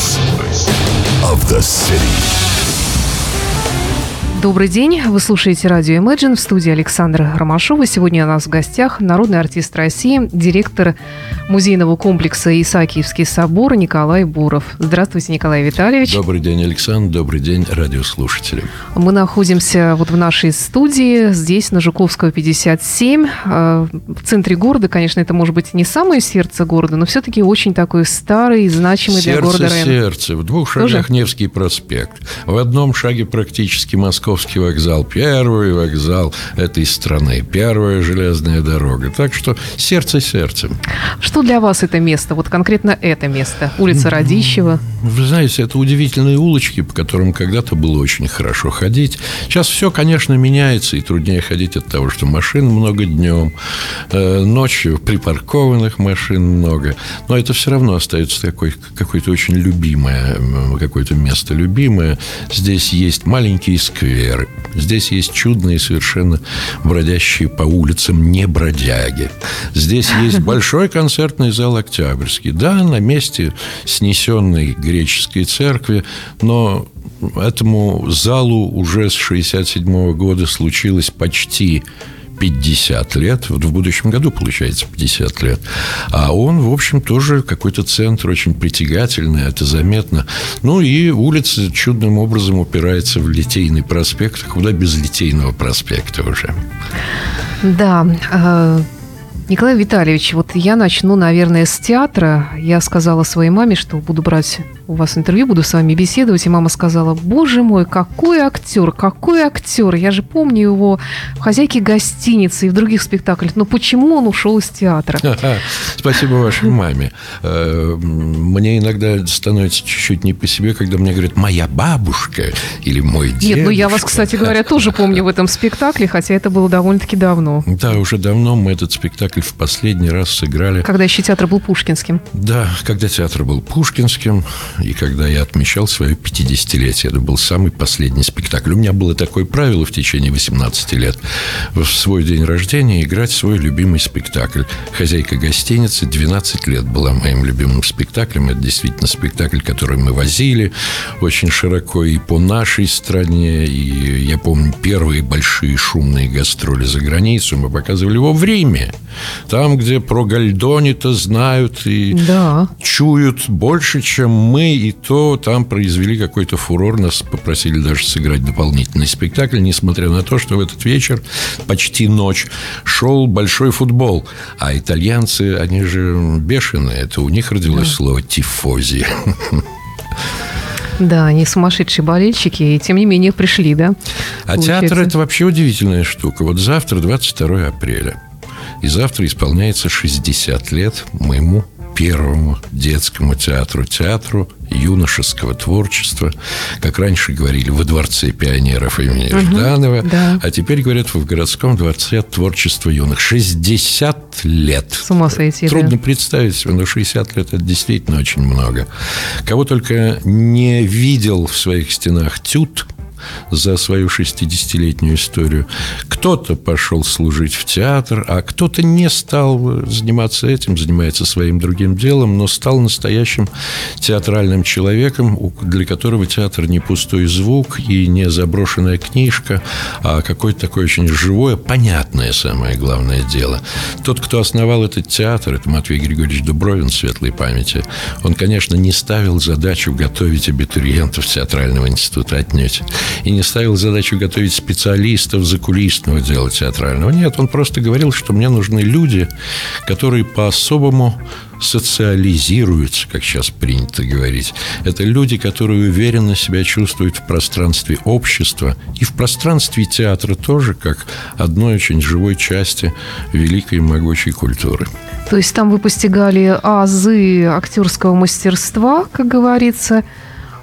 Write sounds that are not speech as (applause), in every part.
voice of the city. Добрый день. Вы слушаете радио Imagine в студии Александра Ромашова. Сегодня у нас в гостях народный артист России, директор музейного комплекса Исаакиевский собор Николай Буров. Здравствуйте, Николай Витальевич. Добрый день, Александр. Добрый день, радиослушатели. Мы находимся вот в нашей студии, здесь, на Жуковского, 57. Э, в центре города, конечно, это может быть не самое сердце города, но все-таки очень такой старый и значимый сердце, для города район. Сердце, В двух шагах Тоже? Невский проспект. В одном шаге практически Москва Московский вокзал, первый вокзал этой страны, первая железная дорога. Так что сердце сердцем. Что для вас это место, вот конкретно это место? Улица Радищева? Вы знаете, это удивительные улочки, по которым когда-то было очень хорошо ходить. Сейчас все, конечно, меняется, и труднее ходить от того, что машин много днем, э, ночью припаркованных машин много. Но это все равно остается такой, какое-то очень любимое, какое-то место любимое. Здесь есть маленький сквер, веры. Здесь есть чудные совершенно бродящие по улицам не бродяги. Здесь есть (laughs) большой концертный зал «Октябрьский». Да, на месте снесенной греческой церкви, но этому залу уже с 67 года случилось почти 50 лет, вот в будущем году получается 50 лет, а он, в общем, тоже какой-то центр очень притягательный, это заметно. Ну и улица чудным образом упирается в Литейный проспект, куда без Литейного проспекта уже. Да, э, Николай Витальевич, вот я начну, наверное, с театра. Я сказала своей маме, что буду брать у вас интервью, буду с вами беседовать. И мама сказала, боже мой, какой актер, какой актер. Я же помню его в «Хозяйке гостиницы» и в других спектаклях. Но почему он ушел из театра? (laughs) Спасибо вашей маме. Э, мне иногда становится чуть-чуть не по себе, когда мне говорят «моя бабушка» или «мой дедушка». Нет, ну я вас, кстати (laughs) говоря, тоже помню в этом спектакле, хотя это было довольно-таки давно. Да, уже давно мы этот спектакль в последний раз сыграли. Когда еще театр был пушкинским. Да, когда театр был пушкинским и когда я отмечал свое 50-летие. Это был самый последний спектакль. У меня было такое правило в течение 18 лет. В свой день рождения играть свой любимый спектакль. «Хозяйка гостиницы» 12 лет была моим любимым спектаклем. Это действительно спектакль, который мы возили очень широко и по нашей стране. И я помню первые большие шумные гастроли за границу. Мы показывали его в Риме. Там, где про Гальдони-то знают и да. чуют больше, чем мы и то там произвели какой-то фурор. Нас попросили даже сыграть дополнительный спектакль, несмотря на то, что в этот вечер, почти ночь, шел большой футбол. А итальянцы, они же бешеные. Это у них родилось да. слово «тифози». Да, они сумасшедшие болельщики, и тем не менее пришли, да? А получается? театр – это вообще удивительная штука. Вот завтра, 22 апреля, и завтра исполняется 60 лет моему первому детскому театру, театру юношеского творчества, как раньше говорили, во Дворце пионеров имени угу, Жданова, да. а теперь говорят в городском дворце творчества юных. 60 лет. С ума сойти, Трудно да. представить себе, но 60 лет – это действительно очень много. Кого только не видел в своих стенах Тют – за свою 60-летнюю историю. Кто-то пошел служить в театр, а кто-то не стал заниматься этим, занимается своим другим делом, но стал настоящим театральным человеком, для которого театр не пустой звук и не заброшенная книжка, а какое-то такое очень живое, понятное самое главное дело. Тот, кто основал этот театр, это Матвей Григорьевич Дубровин, светлой памяти, он, конечно, не ставил задачу готовить абитуриентов театрального института отнюдь и не ставил задачу готовить специалистов закулисного дела театрального. Нет, он просто говорил, что мне нужны люди, которые по-особому социализируются, как сейчас принято говорить. Это люди, которые уверенно себя чувствуют в пространстве общества и в пространстве театра тоже, как одной очень живой части великой и могучей культуры. То есть там вы постигали азы актерского мастерства, как говорится,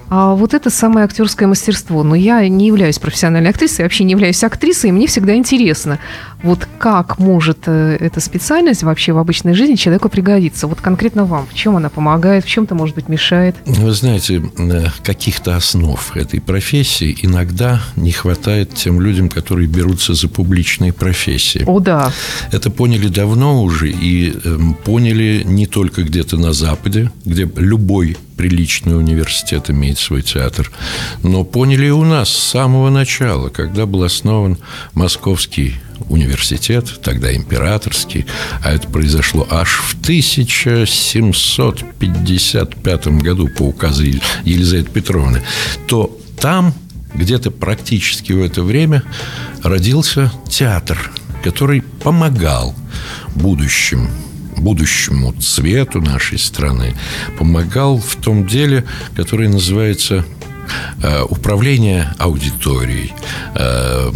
а вот это самое актерское мастерство. Но я не являюсь профессиональной актрисой, вообще не являюсь актрисой, и мне всегда интересно. Вот как может э, эта специальность вообще в обычной жизни человеку пригодиться? Вот конкретно вам, в чем она помогает, в чем-то, может быть, мешает? Вы знаете, э, каких-то основ этой профессии иногда не хватает тем людям, которые берутся за публичные профессии. О, да. Это поняли давно уже и э, поняли не только где-то на Западе, где любой приличный университет имеет свой театр, но поняли и у нас с самого начала, когда был основан Московский университет, тогда императорский, а это произошло аж в 1755 году по указу Елизаветы Петровны, то там где-то практически в это время родился театр, который помогал будущим будущему цвету нашей страны помогал в том деле, которое называется управление аудиторией, э,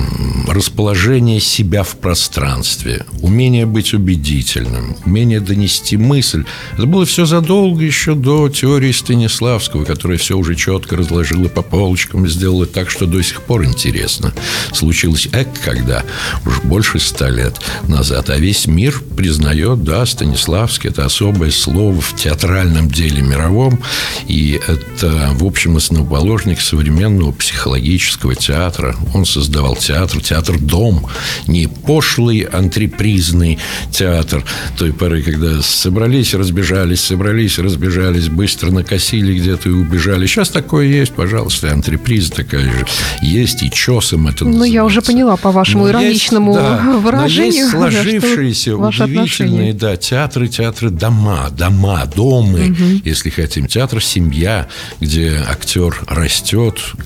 расположение себя в пространстве, умение быть убедительным, умение донести мысль. Это было все задолго еще до теории Станиславского, которая все уже четко разложила по полочкам и сделала так, что до сих пор интересно. Случилось эк, когда уж больше ста лет назад, а весь мир признает, да, Станиславский – это особое слово в театральном деле мировом, и это, в общем, основоположник художник современного психологического театра. Он создавал театр, театр-дом, не пошлый антрепризный театр той поры, когда собрались, разбежались, собрались, разбежались, быстро накосили где-то и убежали. Сейчас такое есть, пожалуйста, антреприза такая же есть, и чесом это Ну, я уже поняла по вашему но ироничному есть, да, выражению. Но есть сложившиеся, удивительные, да, театры, театры, дома, дома, домы, угу. если хотим. Театр «Семья», где актер растет,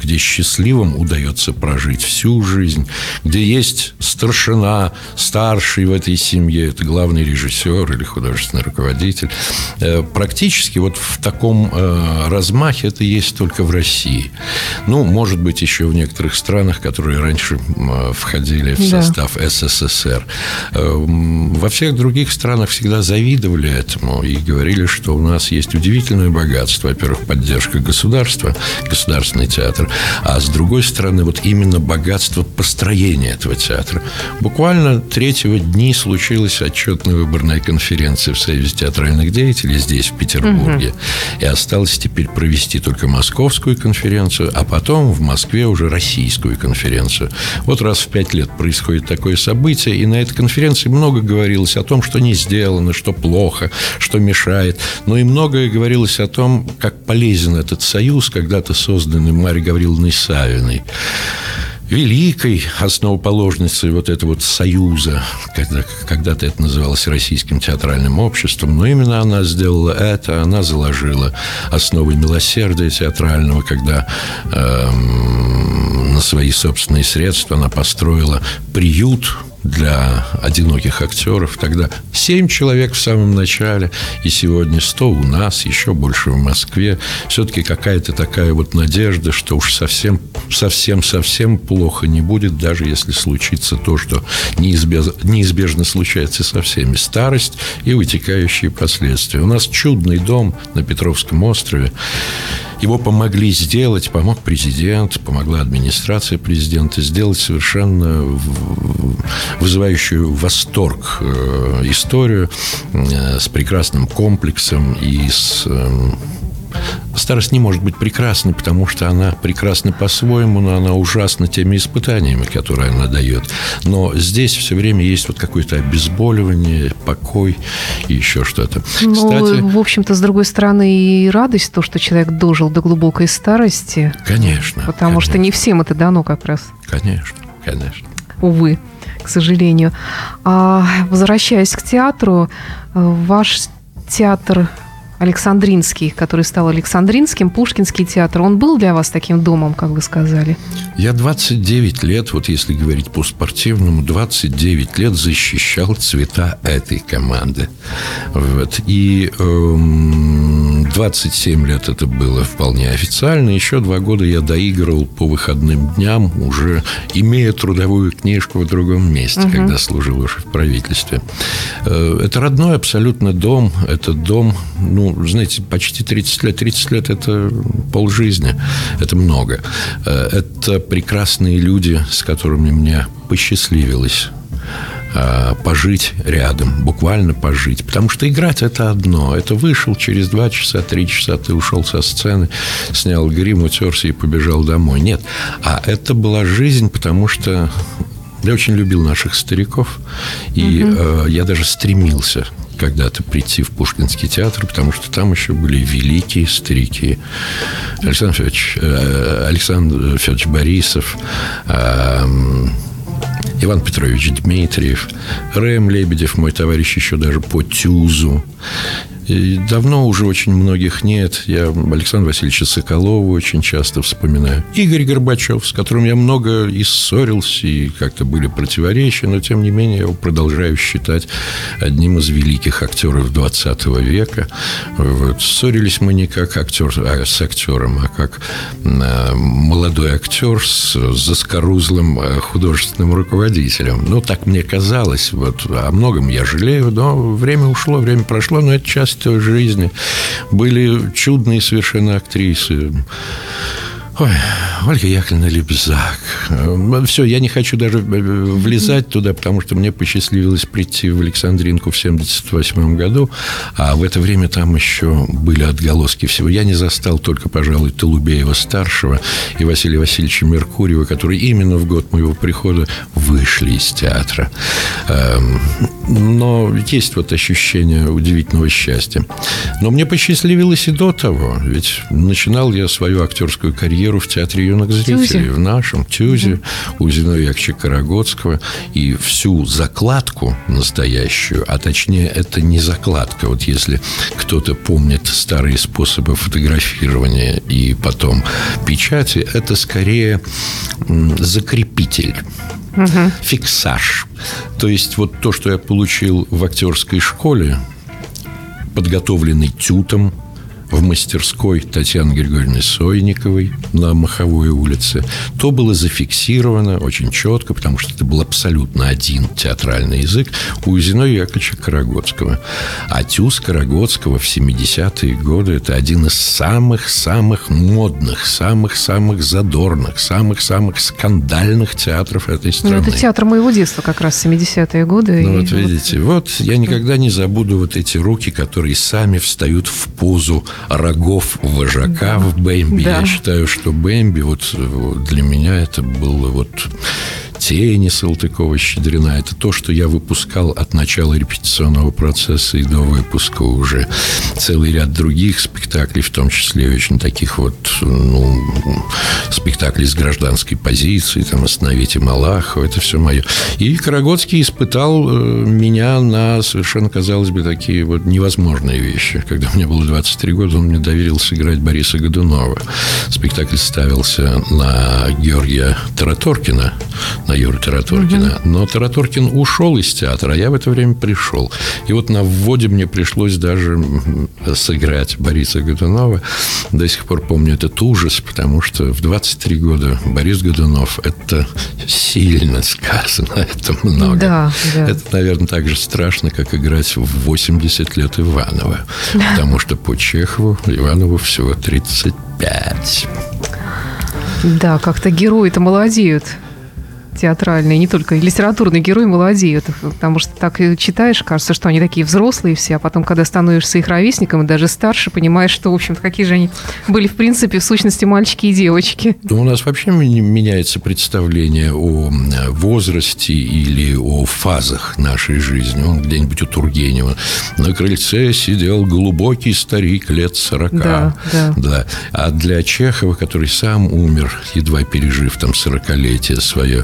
где счастливым удается прожить всю жизнь, где есть старшина, старший в этой семье, это главный режиссер или художественный руководитель. Э, практически вот в таком э, размахе это есть только в России. Ну, может быть, еще в некоторых странах, которые раньше входили в состав да. СССР. Э, во всех других странах всегда завидовали этому и говорили, что у нас есть удивительное богатство. Во-первых, поддержка государства, государственный театр, а с другой стороны, вот именно богатство построения этого театра. Буквально третьего дни случилась отчетная выборная конференция в Союзе театральных деятелей здесь, в Петербурге. Угу. И осталось теперь провести только московскую конференцию, а потом в Москве уже российскую конференцию. Вот раз в пять лет происходит такое событие, и на этой конференции много говорилось о том, что не сделано, что плохо, что мешает. Но и многое говорилось о том, как полезен этот союз, когда-то созданный Марьей Гавриловной Савиной. Великой основоположницей вот этого вот союза, когда, когда-то это называлось Российским театральным обществом, но именно она сделала это, она заложила основы милосердия театрального, когда э, на свои собственные средства она построила приют для одиноких актеров. Тогда семь человек в самом начале, и сегодня сто у нас, еще больше в Москве. Все-таки какая-то такая вот надежда, что уж совсем, совсем, совсем плохо не будет, даже если случится то, что неизбежно, неизбежно случается со всеми. Старость и вытекающие последствия. У нас чудный дом на Петровском острове. Его помогли сделать, помог президент, помогла администрация президента сделать совершенно вызывающую восторг э, историю э, с прекрасным комплексом и с эм, Старость не может быть прекрасной, потому что она прекрасна по-своему, но она ужасна теми испытаниями, которые она дает. Но здесь все время есть вот какое-то обезболивание, покой и еще что-то. Ну, Кстати, в общем-то, с другой стороны, и радость то, что человек дожил до глубокой старости. Конечно. Потому конечно. что не всем это дано как раз. Конечно, конечно. Увы, к сожалению. А, возвращаясь к театру, э, ваш театр Александринский, который стал Александринским, Пушкинский театр, он был для вас таким домом, как вы сказали? Я 29 лет, вот если говорить по спортивному, 29 лет защищал цвета этой команды. Вот. И эм, 27 лет это было вполне официально. Еще два года я доигрывал по выходным дням, уже имея трудовую книжку в другом месте, угу. когда служил уже в правительстве. Э, это родной абсолютно дом. Это дом, ну, знаете, почти 30 лет. 30 лет – это полжизни, это много. Э, это прекрасные люди, с которыми мне посчастливилось пожить рядом, буквально пожить. Потому что играть это одно. Это вышел через два часа, три часа, ты ушел со сцены, снял грим, утерся и побежал домой. Нет. А это была жизнь, потому что я очень любил наших стариков, и угу. э, я даже стремился когда-то прийти в Пушкинский театр, потому что там еще были великие старики. Александр Федорович, э, Александр Федорович Борисов, э, Иван Петрович Дмитриев, Рэм Лебедев, мой товарищ еще даже по Тюзу. И давно уже очень многих нет. Я Александра Васильевича Соколова очень часто вспоминаю. Игорь Горбачев, с которым я много и ссорился, и как-то были противоречия, но, тем не менее, я его продолжаю считать одним из великих актеров 20 века. Вот. Ссорились мы не как актер а с актером, а как а, молодой актер с заскорузлым а, художественным руководителем. Ну, так мне казалось. Вот. О многом я жалею, но время ушло, время прошло, но это часть той жизни. Были чудные совершенно актрисы. Ой, Ольга Яковлевна Лебзак. Все, я не хочу даже влезать туда, потому что мне посчастливилось прийти в Александринку в 78 году, а в это время там еще были отголоски всего. Я не застал только, пожалуй, Толубеева-старшего и Василия Васильевича Меркурьева, которые именно в год моего прихода вышли из театра. Эм, но есть вот ощущение удивительного счастья. Но мне посчастливилось и до того, ведь начинал я свою актерскую карьеру в Театре юных зрителей, Тюзе. в нашем Тюзе, у Зиновия Яковлевича Карагодского, и всю закладку настоящую, а точнее это не закладка, вот если кто-то помнит старые способы фотографирования и потом печати, это скорее закрепитель угу. фиксаж. То есть вот то, что я получил в актерской школе, подготовленный тютом, в мастерской Татьяны Григорьевны Сойниковой на Маховой улице, то было зафиксировано очень четко, потому что это был абсолютно один театральный язык у Зиновия Яковлевича Карагодского. А Тюз Карагодского в 70-е годы – это один из самых-самых модных, самых-самых задорных, самых-самых скандальных театров этой страны. Ну, это театр моего детства как раз, 70-е годы. Ну, вот видите, вот я никогда не забуду вот эти руки, которые сами встают в позу рогов вожака в Бэмби. Да. Я считаю, что Бэмби вот для меня это было вот тени Салтыкова-Щедрина. Это то, что я выпускал от начала репетиционного процесса и до выпуска уже. Целый ряд других спектаклей, в том числе очень таких вот ну, спектаклей с гражданской позицией, там «Остановите Малахова», это все мое. И Карагодский испытал э, меня на совершенно, казалось бы, такие вот невозможные вещи. Когда мне было 23 года, он мне доверил сыграть Бориса Годунова. Спектакль ставился на Георгия Тараторкина, на Юру Тараторкина. Угу. Но Тараторкин ушел из театра, а я в это время пришел. И вот на вводе мне пришлось даже сыграть Бориса Годунова. До сих пор помню этот ужас, потому что в 23 года Борис Годунов – это сильно сказано, (laughs) это много. Да, да. Это, наверное, так же страшно, как играть в 80 лет Иванова. Да. Потому что по Чехову Иванову всего 35. Да, как-то герои-то молодеют театральные, не только литературные герои молодеют, потому что так и читаешь, кажется, что они такие взрослые все, а потом, когда становишься их ровесником и даже старше, понимаешь, что, в общем-то, какие же они были, в принципе, в сущности, мальчики и девочки. У нас вообще меняется представление о возрасте или о фазах нашей жизни. Он где-нибудь у Тургенева. На крыльце сидел глубокий старик лет сорока. Да, да. да. А для Чехова, который сам умер, едва пережив там сорокалетие свое, Э,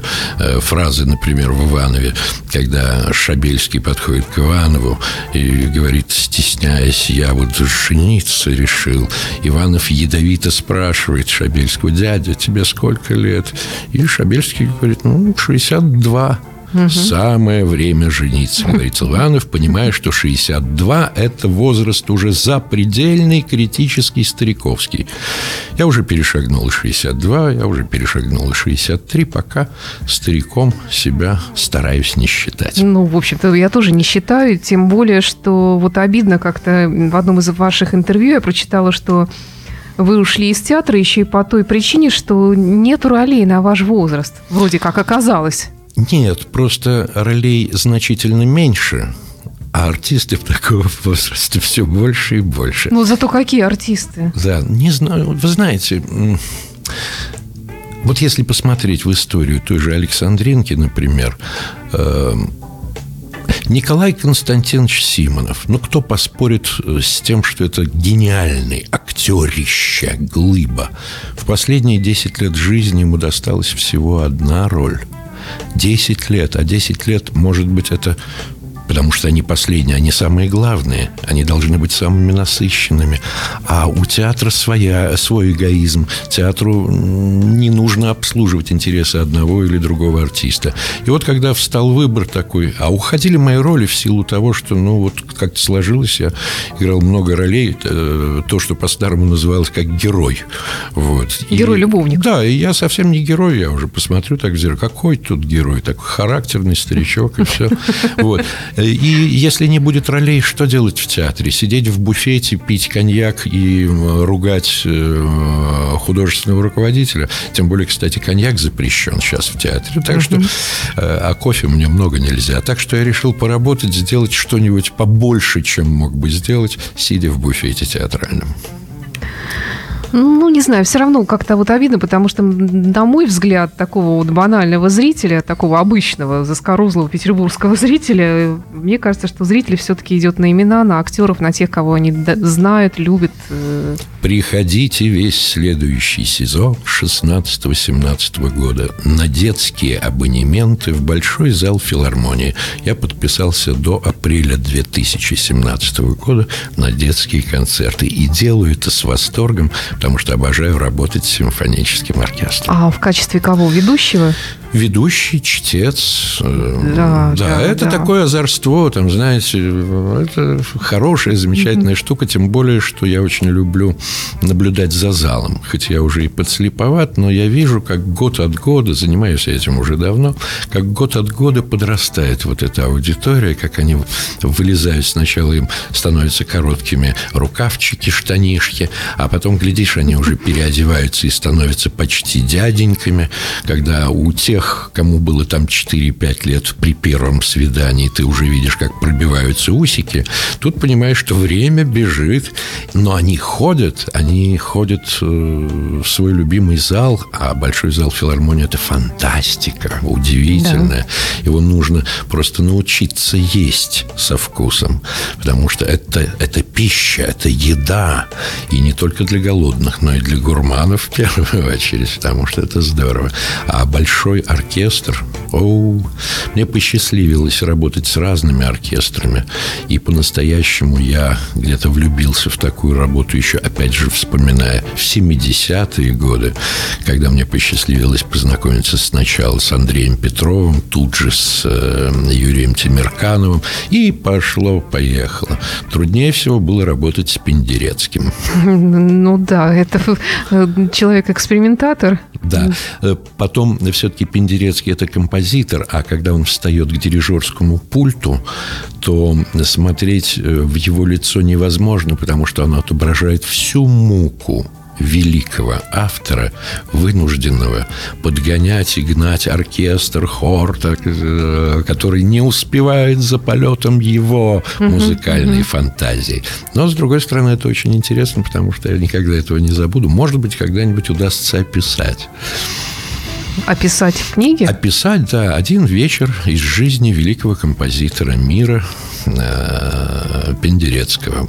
фразы, например, в Иванове, когда Шабельский подходит к Иванову и говорит, стесняясь, я вот жениться решил. Иванов ядовито спрашивает Шабельского, дядя, тебе сколько лет? И Шабельский говорит, ну, 62. Угу. Самое время жениться, говорит Силуанов, понимая, что 62 – это возраст уже запредельный, критический, стариковский. Я уже перешагнул 62, я уже перешагнул 63, пока стариком себя стараюсь не считать. Ну, в общем-то, я тоже не считаю, тем более, что вот обидно как-то в одном из ваших интервью я прочитала, что вы ушли из театра еще и по той причине, что нет ролей на ваш возраст, вроде как оказалось. Нет, просто ролей значительно меньше, а артисты в (laughs) таком возрасте все больше и больше. Ну, зато какие артисты? Да, не знаю. Вы знаете, вот если посмотреть в историю той же Александринки, например, эм, Николай Константинович Симонов. Ну, кто поспорит э, с тем, что это гениальный актерище, глыба. В последние 10 лет жизни ему досталась всего одна роль. 10 лет. А 10 лет, может быть, это потому что они последние, они самые главные, они должны быть самыми насыщенными. А у театра своя, свой эгоизм. Театру не нужно обслуживать интересы одного или другого артиста. И вот когда встал выбор такой, а уходили мои роли в силу того, что, ну, вот как-то сложилось, я играл много ролей, э, то, что по-старому называлось как герой. Вот. Герой-любовник. Да, и я совсем не герой, я уже посмотрю так в зеркало, какой тут герой, такой характерный старичок и все. (laughs) Вот. И если не будет ролей, что делать в театре? Сидеть в буфете, пить коньяк и ругать э, художественного руководителя? Тем более, кстати, коньяк запрещен сейчас в театре. Так что, э, а кофе мне много нельзя. Так что я решил поработать, сделать что-нибудь побольше, чем мог бы сделать, сидя в буфете театральном. Ну, не знаю, все равно как-то вот обидно, потому что, на мой взгляд, такого вот банального зрителя, такого обычного, заскорузлого петербургского (laughs) зрителя, мне кажется, что зритель все-таки идет на имена, на актеров, на тех, кого они знают, любят. Э. Приходите весь следующий сезон 16-17 года на детские абонементы в Большой зал филармонии. Я подписался до апреля 2017 года на детские концерты и делаю это с восторгом, потому что обожаю работать с симфоническим оркестром. А в качестве кого? Ведущего? ведущий, чтец. Э, да, да, да это да. такое озорство, там, знаете, это хорошая, замечательная mm-hmm. штука, тем более, что я очень люблю наблюдать за залом. Хоть я уже и подслеповат, но я вижу, как год от года, занимаюсь этим уже давно, как год от года подрастает вот эта аудитория, как они вылезают сначала, им становятся короткими рукавчики, штанишки, а потом, глядишь, они уже переодеваются и становятся почти дяденьками, когда у тех тех, кому было там 4-5 лет при первом свидании, ты уже видишь, как пробиваются усики, тут понимаешь, что время бежит, но они ходят, они ходят э, в свой любимый зал, а большой зал филармонии – это фантастика, удивительная. Да. Его нужно просто научиться есть со вкусом, потому что это, это пища, это еда, и не только для голодных, но и для гурманов в первую (laughs) очередь, потому что это здорово. А большой оркестр. Оу, мне посчастливилось работать с разными оркестрами. И по-настоящему я где-то влюбился в такую работу еще, опять же, вспоминая в 70-е годы, когда мне посчастливилось познакомиться сначала с Андреем Петровым, тут же с э, Юрием Тимиркановым. И пошло-поехало. Труднее всего было работать с Пендерецким. (laughs) Ну да, это э, человек-экспериментатор. Да. Э, потом все-таки Пендерецкий – это композитор, а когда он встает к дирижерскому пульту, то смотреть э, в его лицо невозможно, потому что оно отображает всю муку великого автора, вынужденного подгонять и гнать оркестр, хор, так, э, который не успевает за полетом его музыкальной uh-huh. фантазии. Но, с другой стороны, это очень интересно, потому что я никогда этого не забуду. Может быть, когда-нибудь удастся описать. Описать в книге? Описать, да, один вечер из жизни великого композитора мира э, Пендерецкого.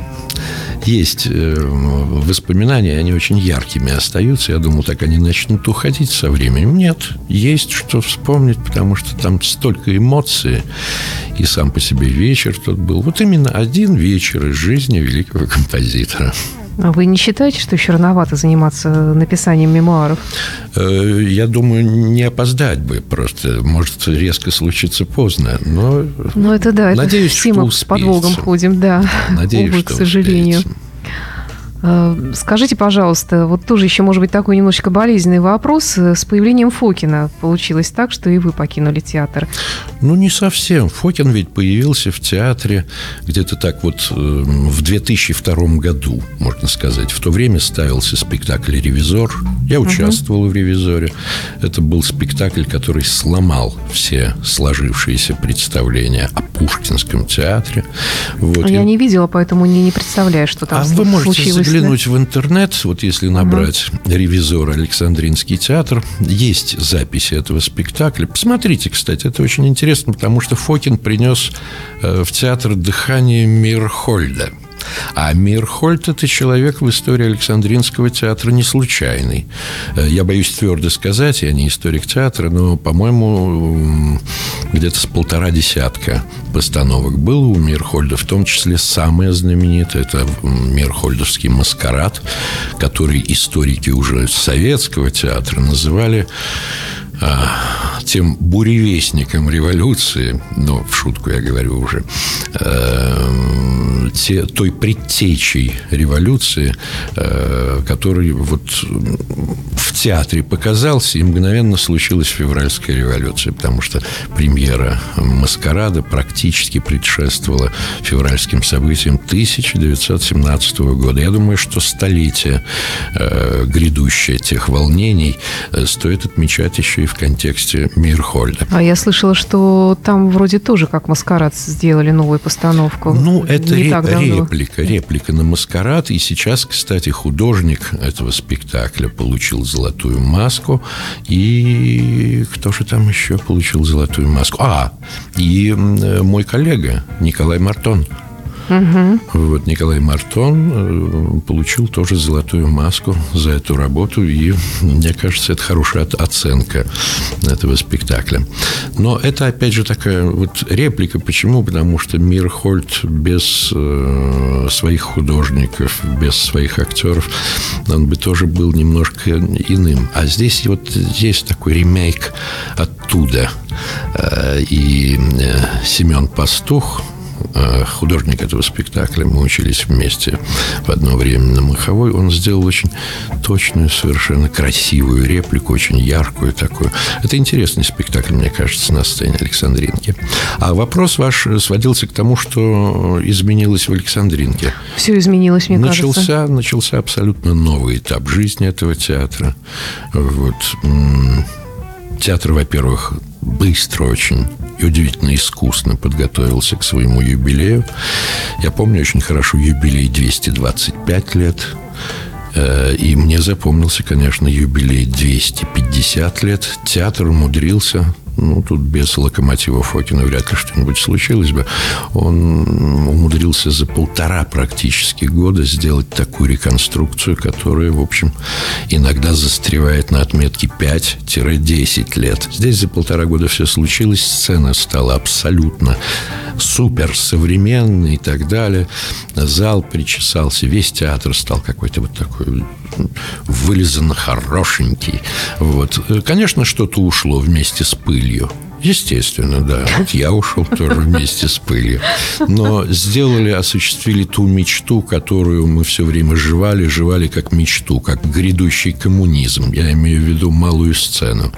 Есть э, воспоминания, они очень яркими остаются. Я думал, так они начнут уходить со временем. Нет, есть что вспомнить, потому что там столько эмоций. И сам по себе вечер тот был. Вот именно один вечер из жизни великого композитора. А вы не считаете, что еще рановато заниматься написанием мемуаров? Э, я думаю, не опоздать бы просто. Может, резко случится поздно. Но, ну, это да, надеюсь, это все мы с подвогом ходим, да. Надеюсь, Увы, что к сожалению. Успеется. Э, скажите, пожалуйста, вот тоже еще, может быть, такой немножечко болезненный вопрос. С появлением Фокина получилось так, что и вы покинули театр? Ну, не совсем. Фокин ведь появился в театре где-то так вот э, в 2002 году, можно сказать. В то время ставился спектакль «Ревизор» Я участвовал в «Ревизоре». Это был спектакль, который сломал все сложившиеся представления о Пушкинском театре. Вот. Я, я не видела, поэтому не, не представляю, что там А вы можете заглянуть в интернет, вот если набрать угу. «Ревизор Александринский театр», есть записи этого спектакля. Посмотрите, кстати, это очень интересно, потому что Фокин принес э, в театр дыхание Мирхольда – а Мирхольд – это человек в истории Александринского театра не случайный. Э, я боюсь твердо сказать, я не историк театра, но, по-моему, где-то с полтора десятка постановок было у Мирхольда, в том числе самая знаменитая – это Мирхольдовский маскарад, который историки уже советского театра называли а, тем буревестником революции, ну, в шутку я говорю уже, э, те, той предтечей революции, э, который вот в театре показался, и мгновенно случилась февральская революция, потому что премьера «Маскарада» практически предшествовала февральским событиям 1917 года. Я думаю, что столетие э, грядущее тех волнений э, стоит отмечать еще и в контексте Мирхольда. А я слышала, что там вроде тоже как «Маскарад» сделали новую постановку. Ну, это Не ре- реплика, реплика на «Маскарад». И сейчас, кстати, художник этого спектакля получил золотую маску. И кто же там еще получил золотую маску? А, и мой коллега Николай Мартон – Угу. Вот Николай Мартон э, получил тоже золотую маску за эту работу, и мне кажется, это хорошая оценка этого спектакля. Но это, опять же, такая вот реплика. Почему? Потому что Мир Хольт без э, своих художников, без своих актеров, он бы тоже был немножко иным. А здесь вот есть такой ремейк оттуда. Э, и Семен Пастух, художник этого спектакля, мы учились вместе в одно время на Маховой, он сделал очень точную, совершенно красивую реплику, очень яркую такую. Это интересный спектакль, мне кажется, на сцене Александринки. А вопрос ваш сводился к тому, что изменилось в Александринке. Все изменилось, мне начался, кажется. Начался абсолютно новый этап жизни этого театра. Вот. Театр, во-первых, быстро очень и удивительно искусно подготовился к своему юбилею. Я помню очень хорошо юбилей 225 лет. Э, и мне запомнился, конечно, юбилей 250 лет. Театр умудрился ну, тут без локомотива Фокина вряд ли что-нибудь случилось бы. Он умудрился за полтора практически года сделать такую реконструкцию, которая, в общем, иногда застревает на отметке 5-10 лет. Здесь за полтора года все случилось, сцена стала абсолютно супер современный и так далее. Зал причесался, весь театр стал какой-то вот такой вылизанно хорошенький. Вот. Конечно, что-то ушло вместе с пылью. Естественно, да. Вот я ушел тоже вместе с пылью. Но сделали, осуществили ту мечту, которую мы все время жевали, жевали как мечту, как грядущий коммунизм. Я имею в виду малую сцену.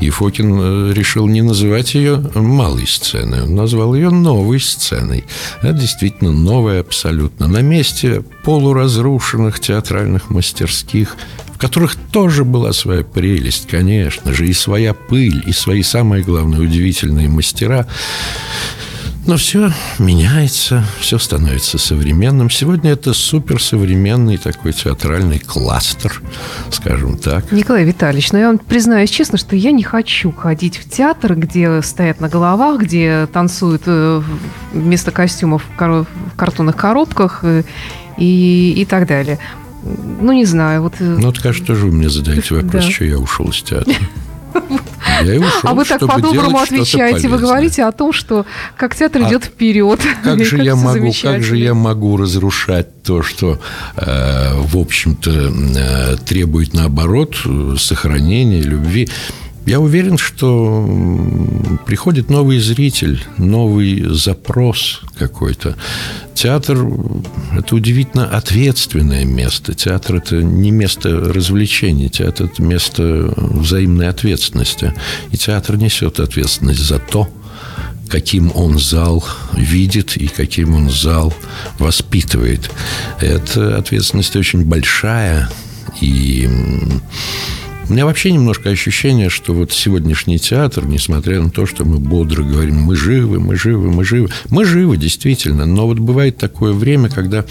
И Фокин э, решил не называть ее малой сценой, он назвал ее новой сценой. Это действительно новая абсолютно. На месте полуразрушенных театральных мастерских которых тоже была своя прелесть, конечно же, и своя пыль, и свои самые главные удивительные мастера. Но все меняется, все становится современным. Сегодня это суперсовременный такой театральный кластер, скажем так. Николай Витальевич, ну я вам признаюсь честно, что я не хочу ходить в театр, где стоят на головах, где танцуют э, вместо костюмов в картонных коробках э, и, и так далее. Ну, не знаю. Вот... Э, ну, вот, кажется, тоже вы мне задаете (laughs) вопрос, да. что я ушел из театра. Я и ушел, а вы так по-доброму отвечаете. Вы говорите о том, что как театр а идет вперед. Как (laughs) же, я могу, как же я могу разрушать то, что, э, в общем-то, э, требует, наоборот, сохранения, любви? Я уверен, что приходит новый зритель, новый запрос какой-то. Театр – это удивительно ответственное место. Театр – это не место развлечений. Театр – это место взаимной ответственности. И театр несет ответственность за то, каким он зал видит и каким он зал воспитывает. Эта ответственность очень большая, и меня вообще немножко ощущение, что вот сегодняшний театр, несмотря на то, что мы бодро говорим, мы живы, мы живы, мы живы, мы живы, действительно, но вот бывает такое время, когда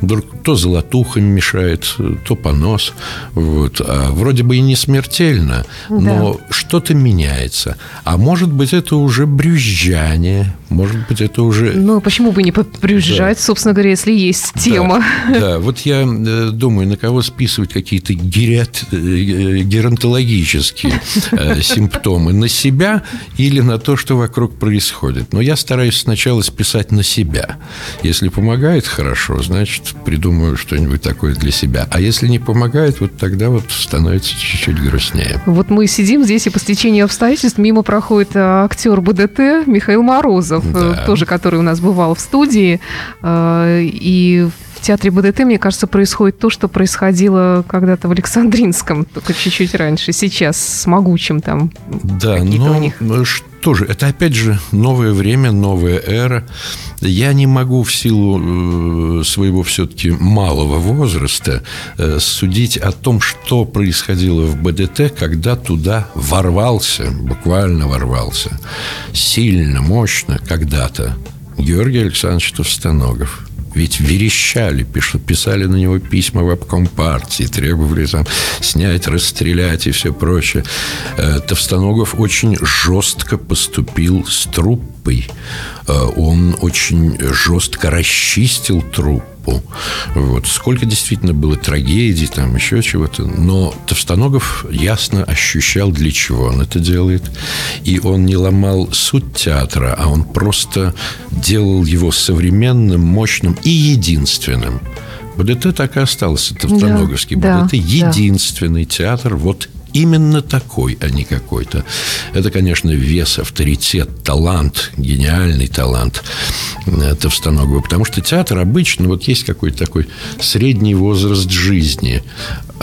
вдруг то золотуха мешает, то понос, вот, а вроде бы и не смертельно, но да. что-то меняется. А может быть, это уже брюзжание, может быть, это уже... Ну, почему бы не брюзжать, да. собственно говоря, если есть тема? Да, да. вот я э, думаю, на кого списывать какие-то герят, э, геронтологические э, (laughs) симптомы, на себя или на то, что вокруг происходит. Но я стараюсь сначала списать на себя. Если помогает, хорошо, значит, придумаю что-нибудь такое для себя. А если не помогает, вот тогда вот становится чуть-чуть грустнее. Вот мы сидим здесь, и по стечению обстоятельств мимо проходит актер БДТ Михаил Морозов, да. тоже который у нас бывал в студии. И в театре БДТ, мне кажется, происходит то, что происходило когда-то в Александринском, только чуть-чуть раньше. Сейчас с могучим там. Да, но них... что же, это опять же новое время, новая эра. Я не могу в силу э, своего все-таки малого возраста э, судить о том, что происходило в БДТ, когда туда ворвался, буквально ворвался, сильно, мощно когда-то Георгий Александрович Товстоногов. Ведь верещали, писали на него письма в обком партии, требовали там снять, расстрелять и все прочее. Э, Товстоногов очень жестко поступил с труппой. Э, он очень жестко расчистил труп группу. Вот. Сколько действительно было трагедий, там еще чего-то. Но Товстоногов ясно ощущал, для чего он это делает. И он не ломал суть театра, а он просто делал его современным, мощным и единственным. БДТ так и остался, Товстоноговский. Да, БДТ да, единственный да. театр вот именно такой, а не какой-то. Это, конечно, вес, авторитет, талант, гениальный талант Товстоногова. Потому что театр обычно, вот есть какой-то такой средний возраст жизни.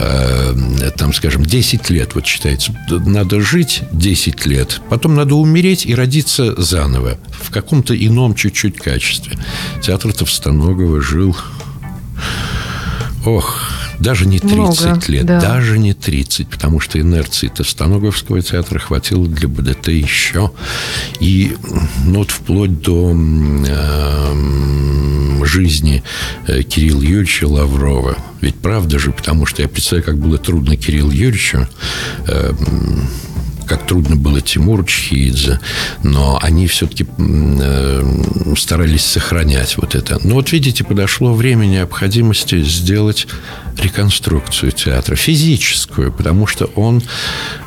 Э, там, скажем, 10 лет, вот считается. Надо жить 10 лет, потом надо умереть и родиться заново. В каком-то ином чуть-чуть качестве. Театр Товстоногова жил... Ох, даже не 30 Много, лет, да. даже не 30, потому что инерции Товстоноговского театра хватило для БДТ еще. И ну, вот вплоть до э, жизни э, Кирилла Юрьевича Лаврова. Ведь правда же, потому что я представляю, как было трудно Кириллу Юрьевичу э, как трудно было Тимуру Чхидзе, но они все-таки э, старались сохранять вот это. Но вот видите, подошло время необходимости сделать реконструкцию театра, физическую, потому что он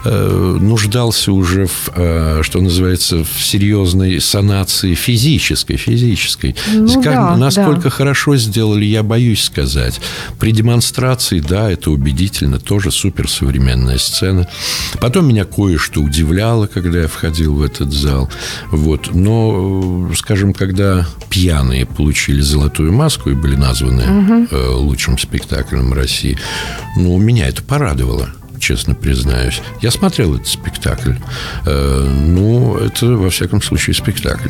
э, нуждался уже в, э, что называется, в серьезной санации физической, физической. Ну, как, да, насколько да. хорошо сделали, я боюсь сказать. При демонстрации, да, это убедительно, тоже суперсовременная сцена. Потом меня кое-что удивляло, когда я входил в этот зал. Вот. Но, скажем, когда пьяные получили золотую маску и были названы угу. э, лучшим спектаклем России. Ну, меня это порадовало честно признаюсь. Я смотрел этот спектакль. Э, ну, это, во всяком случае, спектакль.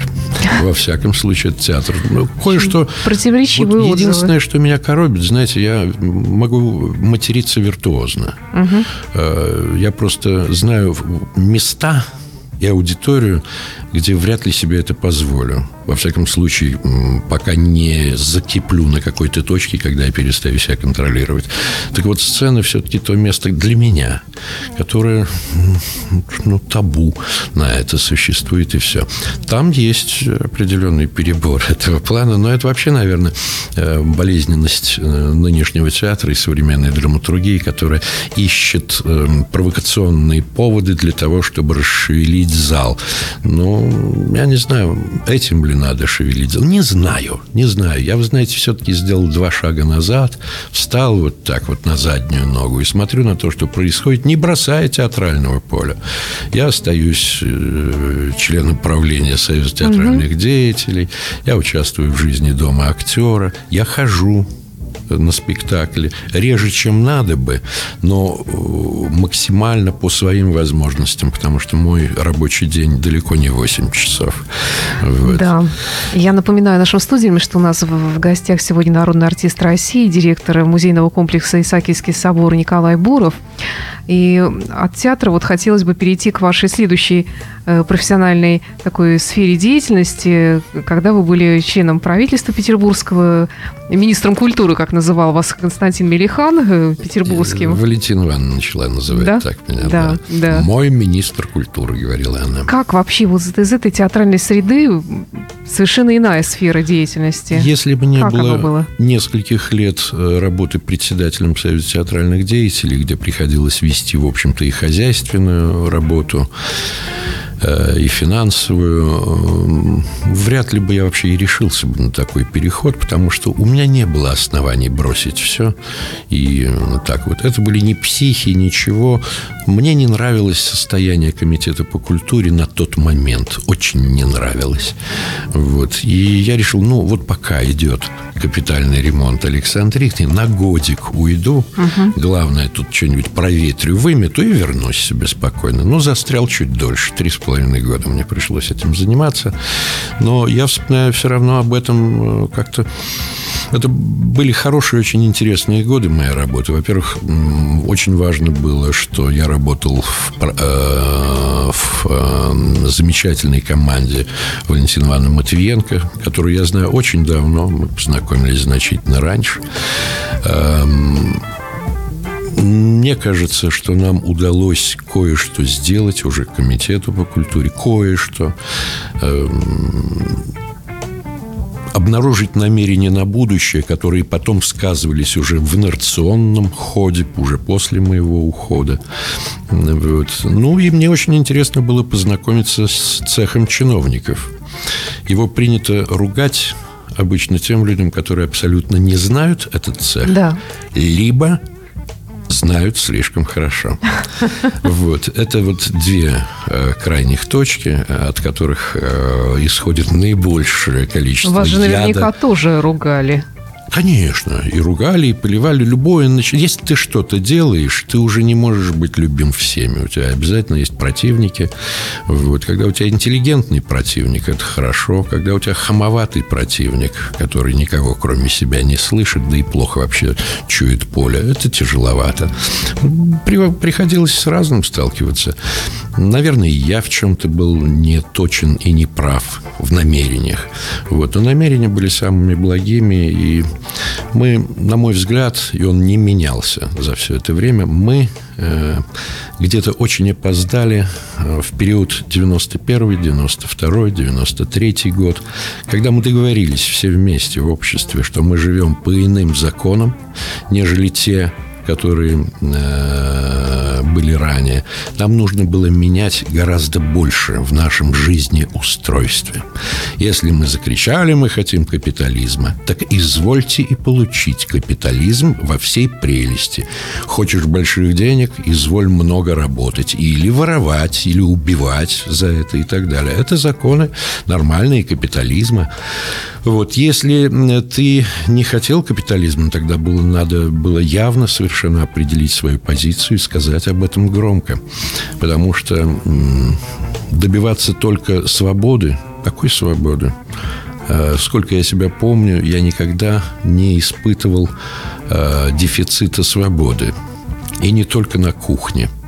Во всяком случае, это театр. Ну, кое-что... Противоречивые вот Единственное, что меня коробит, знаете, я могу материться виртуозно. Угу. Я просто знаю места и аудиторию, где вряд ли себе это позволю. Во всяком случае, пока не закиплю на какой-то точке, когда я перестаю себя контролировать. Так вот, сцена все-таки то место для меня, которое, ну, табу на это существует, и все. Там есть определенный перебор (laughs) этого плана, но это вообще, наверное, э, болезненность э, нынешнего театра и современной драматургии, которая ищет эм, провокационные поводы для того, чтобы расшевелить зал. Но я не знаю, этим ли надо шевелить. Не знаю, не знаю. Я, вы знаете, все-таки сделал два шага назад, встал вот так вот на заднюю ногу и смотрю на то, что происходит, не бросая театрального поля. Я остаюсь э, членом правления Союза театральных угу. деятелей, я участвую в жизни дома актера, я хожу на спектакле, реже, чем надо бы, но э, максимально по своим возможностям, потому что мой рабочий день далеко не 8 часов. Вот. Да. Я напоминаю нашим студиям, что у нас в гостях сегодня народный артист России, директор музейного комплекса Исаакиевский собор Николай Буров. И от театра вот хотелось бы перейти к вашей следующей э, профессиональной такой сфере деятельности, когда вы были членом правительства петербургского, министром культуры, как называл вас Константин Мелихан, э, петербургским. Валентина Ивановна начала называть да? так меня. Да, да. да. Мой министр культуры, говорила она. Как вообще вот из этой театральной среды совершенно иная сфера деятельности? Если бы не было, было нескольких лет э, работы председателем Союза театральных деятелей, где приходилось вести в общем-то, и хозяйственную работу, Э, и финансовую, э, вряд ли бы я вообще и решился бы на такой переход, потому что у меня не было оснований бросить все. И э, так вот. Это были не психи, ничего. Мне не нравилось состояние комитета по культуре на тот момент. Очень не нравилось. Вот. И я решил, ну, вот пока идет капитальный ремонт Александритный, на годик уйду. Угу. Главное, тут что-нибудь проветрю, вымету и вернусь себе спокойно. Ну, застрял чуть дольше, три с половиной года мне пришлось этим заниматься. Но я вспоминаю все равно об этом э, как-то... Это были хорошие, очень интересные годы моей работы. Во-первых, очень важно было, что я работал в, э, в э, замечательной команде Валентина Ивановна Матвиенко, которую я знаю очень давно. Мы познакомились значительно раньше. Эм, мне кажется, что нам удалось кое-что сделать уже комитету по культуре, кое-что эм, обнаружить намерения на будущее, которые потом сказывались уже в инерционном ходе, уже после моего ухода. Вот. Ну, и мне очень интересно было познакомиться с цехом чиновников. Его принято ругать обычно тем людям, которые абсолютно не знают этот цех, да. либо знают слишком хорошо. (laughs) Вот. Это вот две э, крайних точки, от которых э, исходит наибольшее количество Вас же наверняка яда. тоже ругали. Конечно, и ругали, и поливали любое. Если ты что-то делаешь, ты уже не можешь быть любим всеми. У тебя обязательно есть противники. Вот. Когда у тебя интеллигентный противник, это хорошо. Когда у тебя хамоватый противник, который никого кроме себя не слышит, да и плохо вообще чует поле, это тяжеловато. При, приходилось с разным сталкиваться. Наверное, я в чем-то был не точен и не прав в намерениях. Вот. Но намерения были самыми благими, и мы, на мой взгляд, и он не менялся за все это время, мы э, где-то очень опоздали э, в период 91 92 93 год, когда мы договорились все вместе в обществе, что мы живем по иным законам, нежели те, которые э, были ранее, нам нужно было менять гораздо больше в нашем жизнеустройстве. Если мы закричали, мы хотим капитализма, так извольте и получить капитализм во всей прелести. Хочешь больших денег, изволь много работать. Или воровать, или убивать за это и так далее. Это законы нормальные капитализма. Вот, если ты не хотел капитализма, тогда было, надо было явно совершенно определить свою позицию и сказать об этом громко. Потому что добиваться только свободы, какой свободы? А, сколько я себя помню, я никогда не испытывал э, дефицита свободы. И не только на кухне –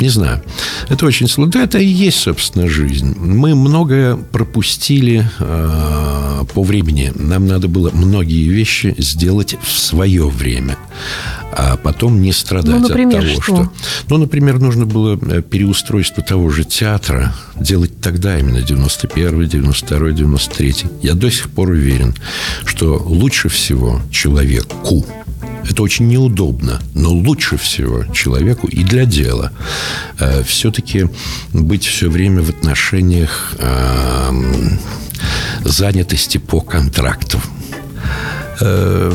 не знаю. Это очень сложно. Да, это и есть, собственно, жизнь. Мы многое пропустили э, по времени. Нам надо было многие вещи сделать в свое время, а потом не страдать ну, например, от того, что? что... Ну, например, нужно было э, переустройство того же театра делать тогда, именно 91 92 93 Я до сих пор уверен, что лучше всего человеку это очень неудобно, но лучше всего человеку и для дела э, все-таки быть все время в отношениях э, занятости по контракту. Э,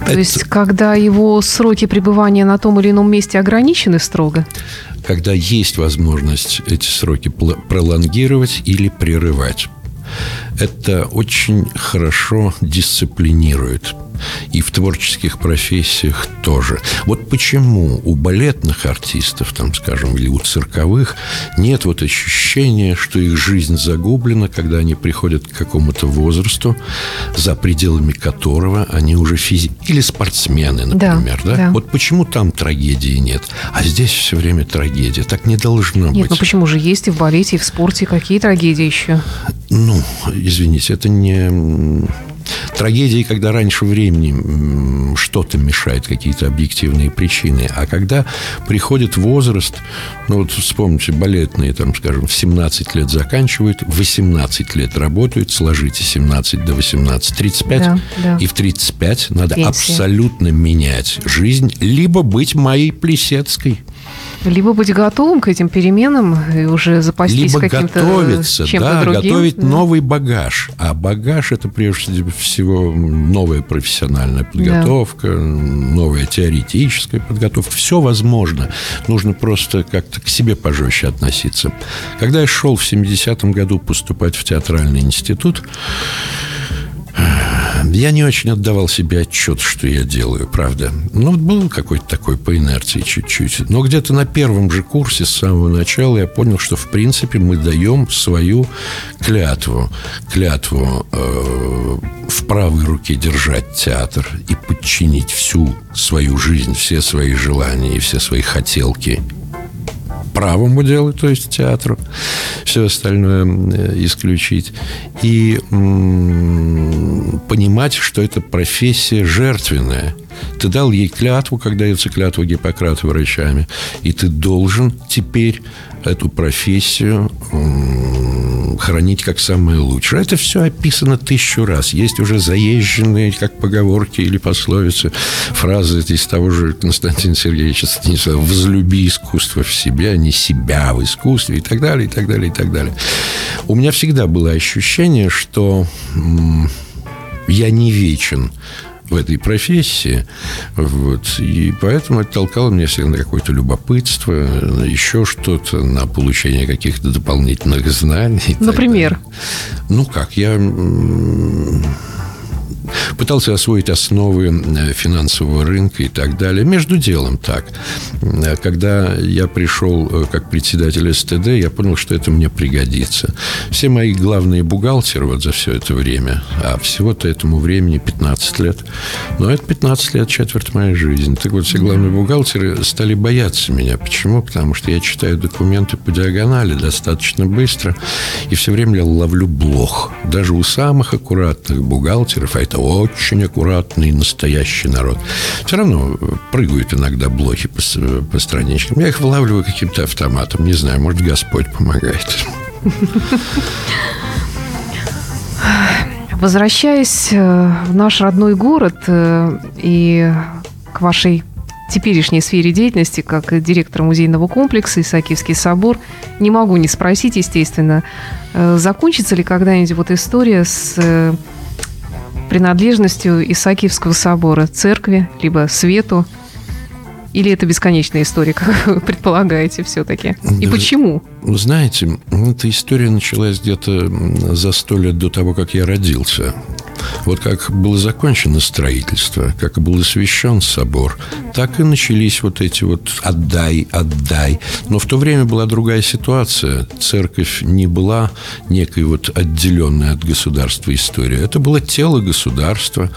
То это... есть, когда его сроки пребывания на том или ином месте ограничены строго? Когда есть возможность эти сроки пролонгировать или прерывать. Это очень хорошо дисциплинирует. И в творческих профессиях тоже. Вот почему у балетных артистов, там, скажем, или у цирковых нет вот ощущения, что их жизнь загублена, когда они приходят к какому-то возрасту, за пределами которого они уже физи... Или спортсмены, например, да, да? да? Вот почему там трагедии нет, а здесь все время трагедия. Так не должно нет, быть. Нет, ну почему же есть и в балете, и в спорте какие трагедии еще? Ну, извините, это не Трагедии, когда раньше времени что-то мешает, какие-то объективные причины. А когда приходит возраст, ну вот вспомните, балетные, там, скажем, в 17 лет заканчивают, в 18 лет работают, сложите 17 до 18, 35, да, да. и в 35 надо Пенсия. абсолютно менять жизнь, либо быть моей Плесецкой – либо быть готовым к этим переменам и уже запастись Либо каким-то готовиться, чем-то да, другим. готовить да. новый багаж. А багаж – это прежде всего новая профессиональная подготовка, да. новая теоретическая подготовка. Все возможно. Нужно просто как-то к себе пожестче относиться. Когда я шел в 70-м году поступать в театральный институт, я не очень отдавал себе отчет, что я делаю, правда. Ну, был какой-то такой по инерции чуть-чуть. Но где-то на первом же курсе с самого начала я понял, что, в принципе, мы даем свою клятву. Клятву э, в правой руке держать театр и подчинить всю свою жизнь, все свои желания и все свои хотелки правому делу, то есть театру, все остальное э, исключить. И понимать, что это профессия жертвенная. Ты дал ей клятву, когда дается клятва Гиппократа врачами, и ты должен теперь эту профессию хранить как самое лучшее. Это все описано тысячу раз. Есть уже заезженные, как поговорки или пословицы, фразы из того же Константина Сергеевича Станислава «возлюби искусство в себе, а не себя в искусстве» и так далее, и так далее, и так далее. У меня всегда было ощущение, что я не вечен в этой профессии. Вот. И поэтому это толкало меня всегда на какое-то любопытство, на еще что-то, на получение каких-то дополнительных знаний. Например? Ну как, я пытался освоить основы э, финансового рынка и так далее. Между делом так. Э, когда я пришел э, как председатель СТД, я понял, что это мне пригодится. Все мои главные бухгалтеры вот за все это время, а всего-то этому времени 15 лет, но это 15 лет, четверть моей жизни. Так вот, все главные бухгалтеры стали бояться меня. Почему? Потому что я читаю документы по диагонали достаточно быстро, и все время я ловлю блох. Даже у самых аккуратных бухгалтеров, а это очень аккуратный, настоящий народ. Все равно прыгают иногда блохи по, по страничкам. Я их вылавливаю каким-то автоматом. Не знаю, может, Господь помогает. Возвращаясь э, в наш родной город э, и к вашей теперешней сфере деятельности, как директор музейного комплекса Исаакиевский собор, не могу не спросить, естественно, э, закончится ли когда-нибудь вот история с принадлежностью Исаакиевского собора, церкви, либо свету? Или это бесконечная история, как вы (laughs) предполагаете все-таки? И почему? Знаете, эта история началась где-то за сто лет до того, как я родился. Вот как было закончено строительство, как был освящен собор, так и начались вот эти вот «отдай, отдай». Но в то время была другая ситуация. Церковь не была некой вот отделенной от государства историей. Это было тело государства,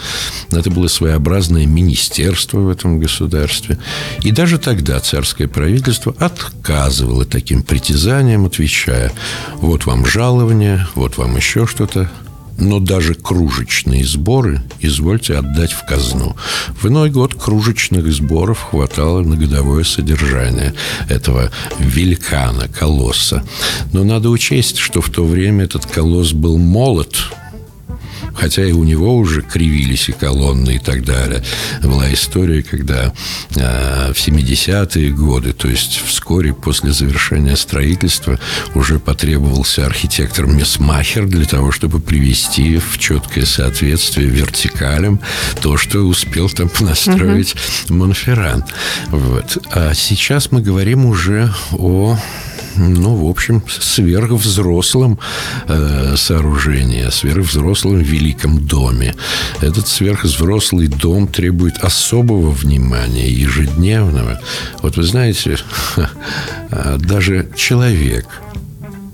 это было своеобразное министерство в этом государстве. И даже тогда царское правительство отказывало таким притязаниям, отвечая, вот вам жалование, вот вам еще что-то, но даже кружечные сборы извольте отдать в казну. В иной год кружечных сборов хватало на годовое содержание этого великана, колосса. Но надо учесть, что в то время этот колосс был молод – хотя и у него уже кривились и колонны и так далее. Была история, когда э, в 70-е годы, то есть вскоре после завершения строительства, уже потребовался архитектор Месмахер для того, чтобы привести в четкое соответствие вертикалям то, что успел там (laughs) настроить угу. Монферран. Вот. А сейчас мы говорим уже о ну, в общем, сверхвзрослом э, сооружении, сверхвзрослом великом доме. Этот сверхвзрослый дом требует особого внимания, ежедневного. Вот вы знаете, (laughs) даже человек –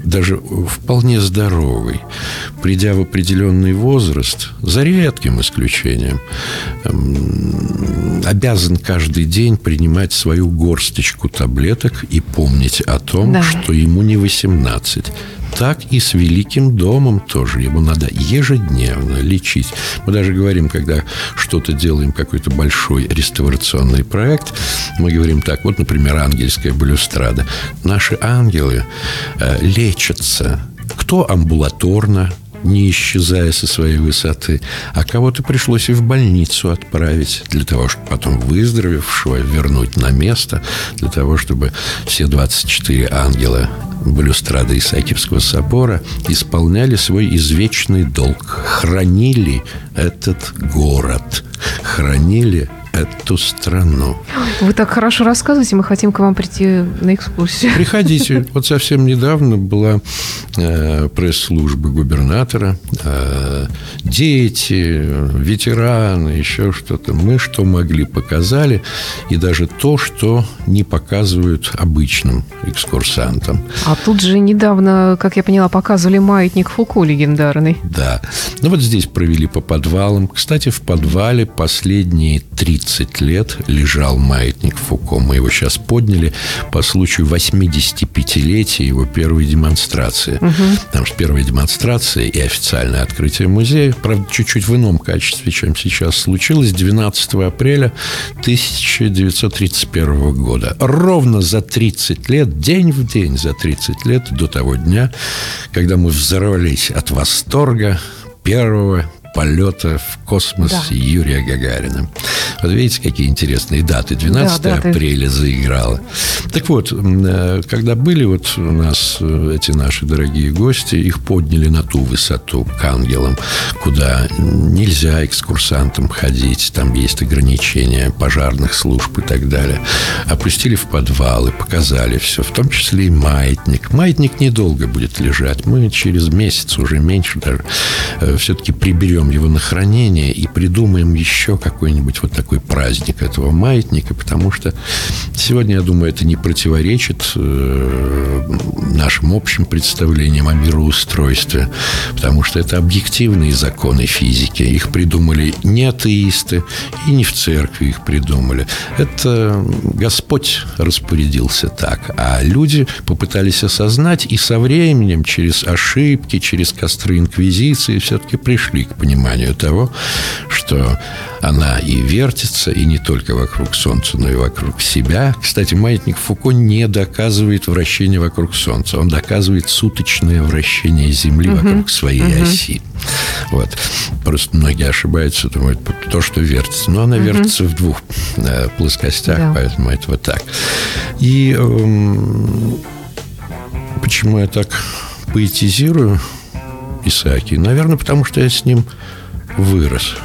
даже вполне здоровый, придя в определенный возраст, за редким исключением, эм, обязан каждый день принимать свою горсточку таблеток и помнить о том, да. что ему не 18, так и с Великим домом тоже. Ему надо ежедневно лечить. Мы даже говорим, когда что-то делаем, какой-то большой реставрационный проект, мы говорим так, вот, например, ангельская балюстрада. Наши ангелы э, лечатся? Кто амбулаторно, не исчезая со своей высоты, а кого-то пришлось и в больницу отправить для того, чтобы потом выздоровевшего вернуть на место, для того, чтобы все 24 ангела балюстрады Исаакиевского собора исполняли свой извечный долг, хранили этот город, хранили эту страну. Вы так хорошо рассказываете, мы хотим к вам прийти на экскурсию. Приходите. (laughs) Вот совсем недавно была э, пресс-служба губернатора. Э, дети, ветераны, еще что-то. Мы что могли, показали. И даже то, что не показывают обычным экскурсантам. А тут же недавно, как я поняла, показывали маятник Фуко легендарный. Да. Ну вот здесь провели по подвалам. Кстати, в подвале последние 30 лет лежал маятник Фуко. Мы его сейчас подняли по случаю 85-летия его первой демонстрации. Угу. Потому что первая демонстрация и официальное открытие музея, правда, чуть-чуть в ином качестве, чем сейчас случилось, 12 апреля 1931 года. Ровно за 30 лет, день в день за 30 лет до того дня, когда мы взорвались от восторга первого полета в космос да. Юрия Гагарина. Вот видите, какие интересные даты. 12 да, даты. апреля заиграла. Так вот, э, когда были вот у нас э, эти наши дорогие гости, их подняли на ту высоту к ангелам, куда нельзя экскурсантам ходить, там есть ограничения пожарных служб и так далее. Опустили в подвалы, показали все, в том числе и маятник. Маятник недолго будет лежать. Мы через месяц, уже меньше даже, э, все-таки приберем берем его на хранение и придумаем еще какой-нибудь вот такой праздник этого маятника, потому что сегодня, я думаю, это не противоречит э, нашим общим представлениям о мироустройстве, потому что это объективные законы физики. Их придумали не атеисты и не в церкви их придумали. Это Господь распорядился так, а люди попытались осознать и со временем через ошибки, через костры инквизиции все-таки пришли к пониманию того, что она и вертится, и не только вокруг Солнца, но и вокруг себя. Кстати, маятник Фуко не доказывает вращение вокруг Солнца. Он доказывает суточное вращение Земли угу. вокруг своей угу. оси. Вот. Просто многие ошибаются, думают, то, что вертится. Но она угу. вертится в двух э, плоскостях, да. поэтому это вот так. И э, почему я так поэтизирую? Исааки? Наверное, потому что я с ним вырос.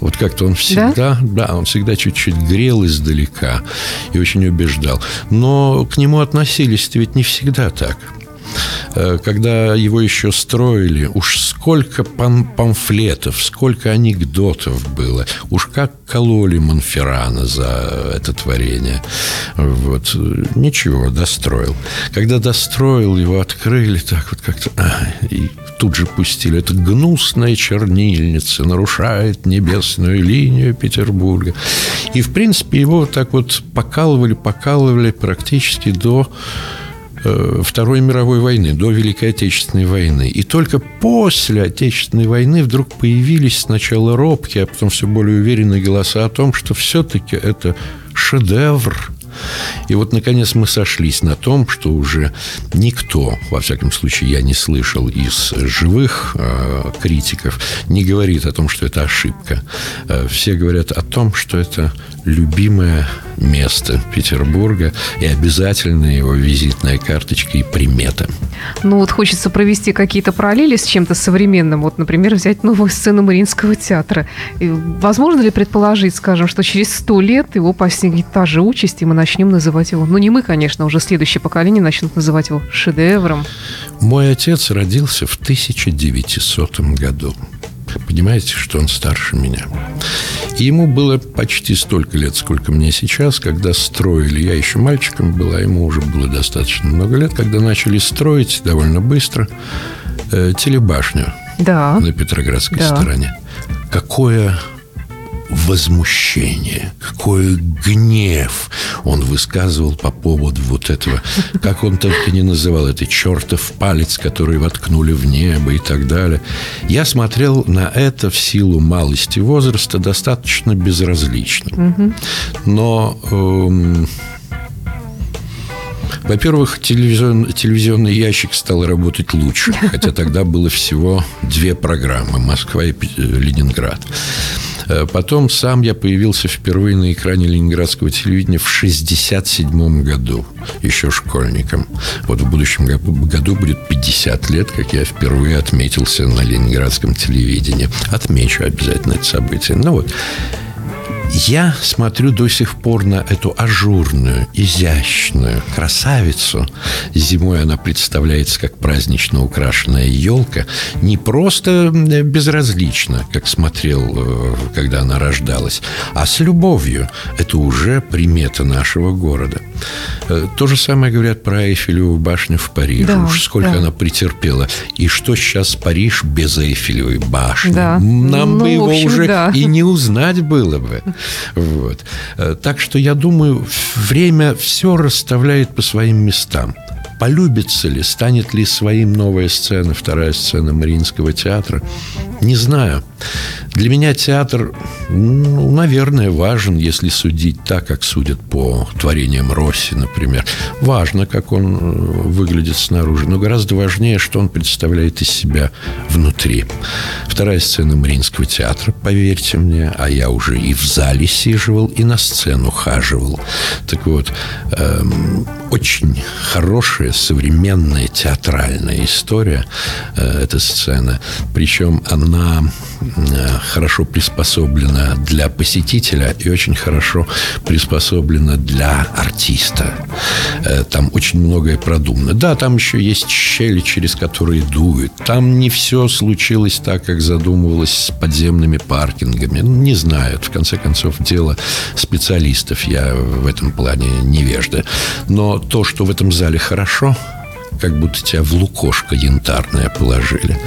Вот как-то он всегда, да? да, он всегда чуть-чуть грел издалека и очень убеждал. Но к нему относились ведь не всегда так. Э, когда его еще строили, уж сколько пам памфлетов, сколько анекдотов было, уж как кололи Монферрана за это творение. Вот. Ничего, достроил. Когда достроил, его открыли так вот как-то... А, и тут же пустили. Это гнусная чернильница, нарушает небесную линию Петербурга. И, в принципе, его так вот покалывали, покалывали практически до Второй мировой войны, до Великой Отечественной войны. И только после Отечественной войны вдруг появились сначала робкие, а потом все более уверенные голоса о том, что все-таки это шедевр. И вот, наконец, мы сошлись на том, что уже никто, во всяком случае, я не слышал из живых э, критиков, не говорит о том, что это ошибка. Э, все говорят о том, что это любимая место Петербурга и обязательно его визитная карточка и примета. Ну вот хочется провести какие-то параллели с чем-то современным. Вот, например, взять новую сцену Мариинского театра. И возможно ли предположить, скажем, что через сто лет его постигнет та же участь, и мы начнем называть его, ну не мы, конечно, уже следующее поколение начнут называть его шедевром? Мой отец родился в 1900 году. Понимаете, что он старше меня. И ему было почти столько лет, сколько мне сейчас, когда строили. Я еще мальчиком был, а ему уже было достаточно много лет, когда начали строить довольно быстро э, телебашню да. на Петроградской да. стороне. Какое возмущение, какой гнев он высказывал по поводу вот этого. Как он только не называл это чертов палец, который воткнули в небо и так далее. Я смотрел на это в силу малости возраста достаточно безразлично. Но... Эм, во-первых, телевизион, телевизионный ящик стал работать лучше, хотя тогда было всего две программы «Москва» и «Ленинград». Э, потом сам я появился впервые на экране ленинградского телевидения в 1967 году, еще школьником. Вот в будущем году будет 50 лет, как я впервые отметился на ленинградском телевидении. Отмечу обязательно это событие. Ну вот, я смотрю до сих пор на эту ажурную, изящную красавицу. Зимой она представляется как празднично украшенная елка. Не просто безразлично, как смотрел, э, когда она рождалась, а с любовью. Это уже примета нашего города. Э, то же самое говорят про Эйфелеву башню в Париже. Да, Уж сколько да. она претерпела. И что сейчас Париж без Эйфелевой башни? Да. Нам ну, бы его общем, уже да. и не узнать было бы. Вот. Э, так что я думаю, время все расставляет по своим местам. Полюбится ли, станет ли своим новая сцена, вторая сцена Мариинского театра, не знаю. Для меня театр, ну, наверное, важен, если судить так, как судят по творениям Росси, например. Важно, как он э, выглядит снаружи, но гораздо важнее, что он представляет из себя внутри. Вторая сцена Мариинского театра, поверьте мне, а я уже и в зале сиживал, и на сцену хаживал. Так вот, эм, очень хорошая, современная театральная история э, эта сцена. Причем она хорошо приспособлена для посетителя и очень хорошо приспособлена для артиста. Э, там очень многое продумано. Да, там еще есть щели, через которые дует. Там не все случилось так, как задумывалось с подземными паркингами. Не знаю. В конце концов, дело специалистов. Я в этом плане невежда. Но то, что в этом зале хорошо – как будто тебя в лукошко янтарное положили.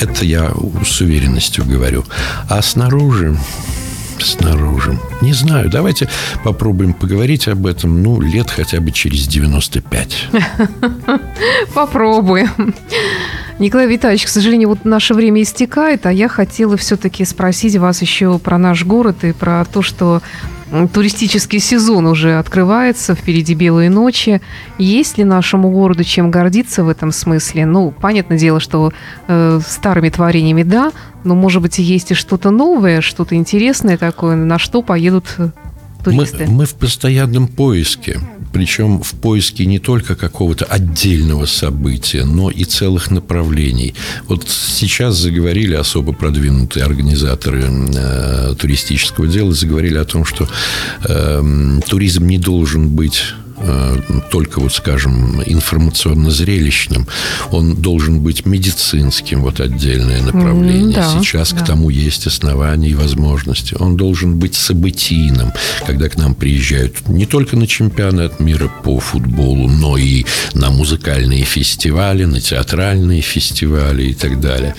Это я с уверенностью говорю. А снаружи снаружи. Не знаю, давайте попробуем поговорить об этом, ну, лет хотя бы через 95. (laughs) Попробуем. Николай Витальевич, к сожалению, вот наше время истекает, а я хотела все-таки спросить вас еще про наш город и про то, что туристический сезон уже открывается, впереди белые ночи. Есть ли нашему городу чем гордиться в этом смысле? Ну, понятное дело, что э, старыми творениями да, но, может быть, есть и что-то новое, что-то интересное такое, на что поедут э, туристы? Мы, мы в постоянном поиске. Причем в поиске не только какого-то отдельного события, но и целых направлений. Вот сейчас заговорили особо продвинутые организаторы э, туристического дела, заговорили о том, что э, туризм не должен быть только, вот скажем, информационно-зрелищным, он должен быть медицинским, вот отдельное направление. Да, Сейчас да. к тому есть основания и возможности. Он должен быть событийным, когда к нам приезжают не только на чемпионат мира по футболу, но и на музыкальные фестивали, на театральные фестивали и так далее.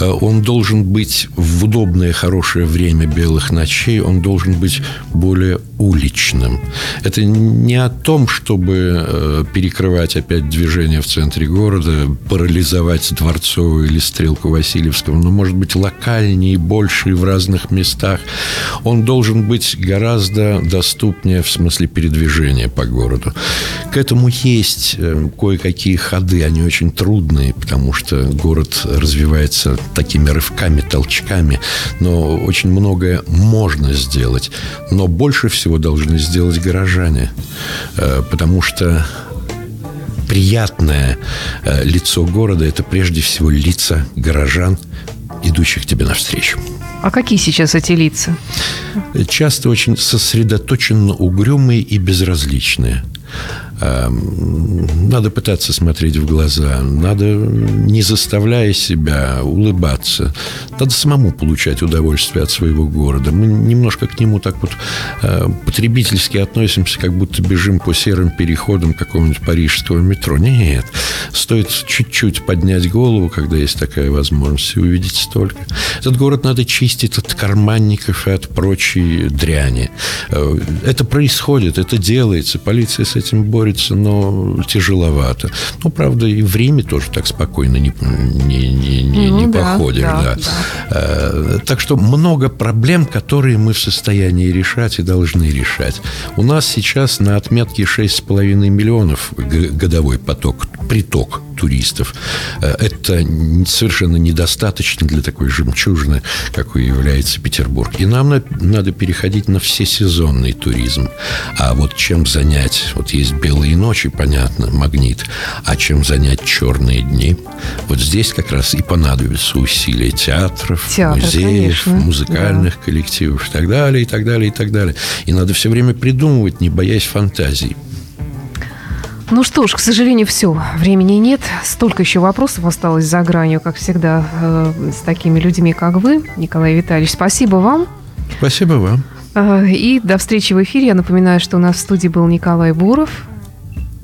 Э, он должен быть в удобное, хорошее время белых ночей, он должен быть более уличным. Это не о том, чтобы э, перекрывать опять движение в центре города, парализовать Дворцовую или Стрелку Васильевского, но, может быть, локальнее, больше в разных местах. Он должен быть гораздо доступнее в смысле передвижения по городу. К этому есть э, кое-какие ходы, они очень трудные, потому что город развивается такими рывками, толчками, но очень многое можно сделать. Но больше всего всего должны сделать горожане. Потому что приятное э, лицо города – это прежде всего лица горожан, идущих тебе навстречу. А какие сейчас эти лица? Часто очень сосредоточенно угрюмые и безразличные. Эм, надо пытаться смотреть в глаза, надо, не заставляя себя, улыбаться. Надо самому получать удовольствие от своего города. Мы немножко к нему так вот э, потребительски относимся, как будто бежим по серым переходам какого-нибудь парижского метро. Нет, стоит чуть-чуть поднять голову, когда есть такая возможность, и увидеть столько. Этот город надо чистить от карманников и от прочей дряни. Э, это происходит, это делается, полиция с этим борется борется, но тяжеловато. Ну, правда, и в Риме тоже так спокойно не, не, не, не, ну, не да, походишь. Да, да. Да. Так что много проблем, которые мы в состоянии решать и должны решать. У нас сейчас на отметке 6,5 миллионов годовой поток, приток туристов. Э, это совершенно недостаточно для такой жемчужины, какой является Петербург. И нам надо переходить на всесезонный туризм. А вот чем занять? Вот есть белые ночи, понятно, магнит. А чем занять черные дни? Вот здесь как раз и понадобятся усилия театров, Театр, музеев, конечно. музыкальных да. коллективов и так далее, и так далее, и так далее. И надо все время придумывать, не боясь фантазий. Ну что ж, к сожалению, все. Времени нет. Столько еще вопросов осталось за гранью, как всегда, э, с такими людьми, как вы, Николай Витальевич. Спасибо вам. Спасибо вам. Э, и до встречи в эфире. Я напоминаю, что у нас в студии был Николай Буров.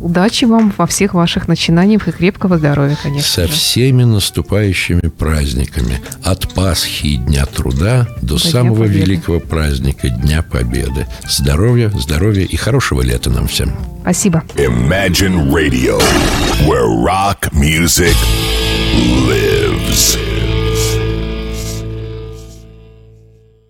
Удачи вам во всех ваших начинаниях и крепкого здоровья, конечно. Со же. всеми наступающими праздниками. От Пасхи и Дня труда до, до самого великого праздника Дня Победы. Здоровья, здоровья и хорошего лета нам всем. Спасибо. Imagine Radio, where rock music lives.